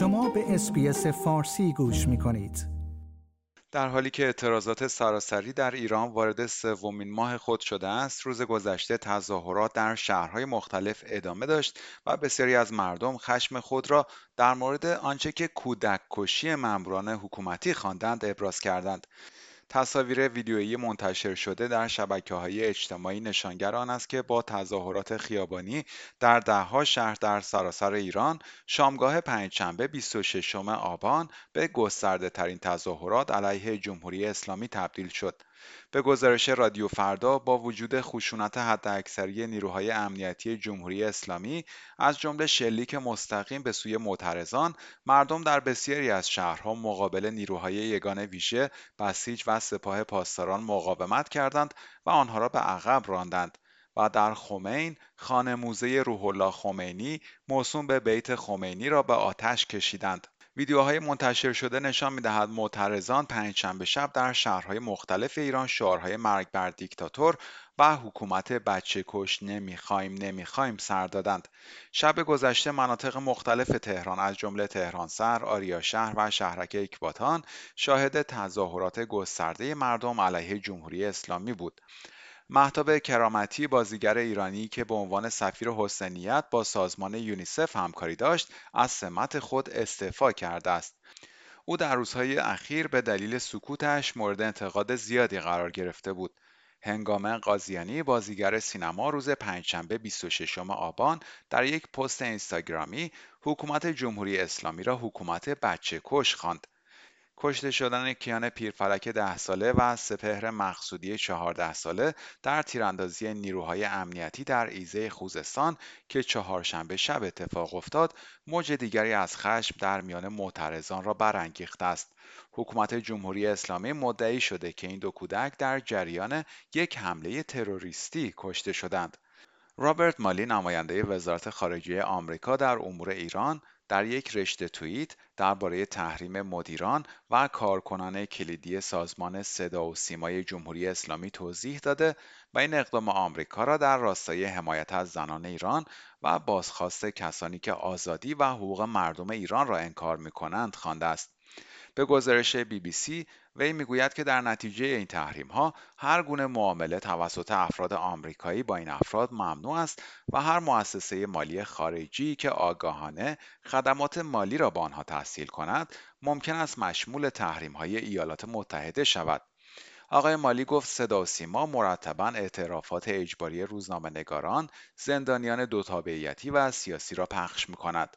شما به اسپیس فارسی گوش می کنید. در حالی که اعتراضات سراسری در ایران وارد سومین ماه خود شده است روز گذشته تظاهرات در شهرهای مختلف ادامه داشت و بسیاری از مردم خشم خود را در مورد آنچه که کودک کشی ماموران حکومتی خواندند ابراز کردند تصاویر ویدیویی منتشر شده در شبکه های اجتماعی نشانگر آن است که با تظاهرات خیابانی در دهها شهر در سراسر ایران شامگاه پنجشنبه 26 آبان به گسترده ترین تظاهرات علیه جمهوری اسلامی تبدیل شد. به گزارش رادیو فردا با وجود خشونت حداکثری نیروهای امنیتی جمهوری اسلامی از جمله شلیک مستقیم به سوی معترضان مردم در بسیاری از شهرها مقابل نیروهای یگان ویژه بسیج و سپاه پاسداران مقاومت کردند و آنها را به عقب راندند و در خمین خانه موزه روح الله خمینی موسوم به بیت خمینی را به آتش کشیدند. ویدیوهای منتشر شده نشان می‌دهد معترضان پنجشنبه شب در شهرهای مختلف ایران شعارهای مرگ بر دیکتاتور و حکومت بچه کش نمی‌خوایم نمی‌خوایم سر دادند. شب گذشته مناطق مختلف تهران از جمله تهران سر، آریا شهر و شهرک اکباتان شاهد تظاهرات گسترده مردم علیه جمهوری اسلامی بود. مهتاب کرامتی بازیگر ایرانی که به عنوان سفیر حسنیت با سازمان یونیسف همکاری داشت از سمت خود استعفا کرده است. او در روزهای اخیر به دلیل سکوتش مورد انتقاد زیادی قرار گرفته بود. هنگامه قاضیانی بازیگر سینما روز پنجشنبه 26 آبان در یک پست اینستاگرامی حکومت جمهوری اسلامی را حکومت بچه کش خواند. کشته شدن کیان پیرفلک ده ساله و سپهر مقصودی چهارده ساله در تیراندازی نیروهای امنیتی در ایزه خوزستان که چهارشنبه شب اتفاق افتاد موج دیگری از خشم در میان معترضان را برانگیخته است. حکومت جمهوری اسلامی مدعی شده که این دو کودک در جریان یک حمله تروریستی کشته شدند. رابرت مالی نماینده وزارت خارجه آمریکا در امور ایران در یک رشته توییت درباره تحریم مدیران و کارکنان کلیدی سازمان صدا و سیمای جمهوری اسلامی توضیح داده و این اقدام آمریکا را در راستای حمایت از زنان ایران و بازخواست کسانی که آزادی و حقوق مردم ایران را انکار می کنند خوانده است. به گزارش بی بی سی وی می‌گوید که در نتیجه این تحریم ها هر گونه معامله توسط افراد آمریکایی با این افراد ممنوع است و هر مؤسسه مالی خارجی که آگاهانه خدمات مالی را به آنها تسهیل کند ممکن است مشمول تحریم های ایالات متحده شود آقای مالی گفت صدا و سیما مرتبا اعترافات اجباری روزنامه نگاران، زندانیان دو تابعیتی و سیاسی را پخش می کند.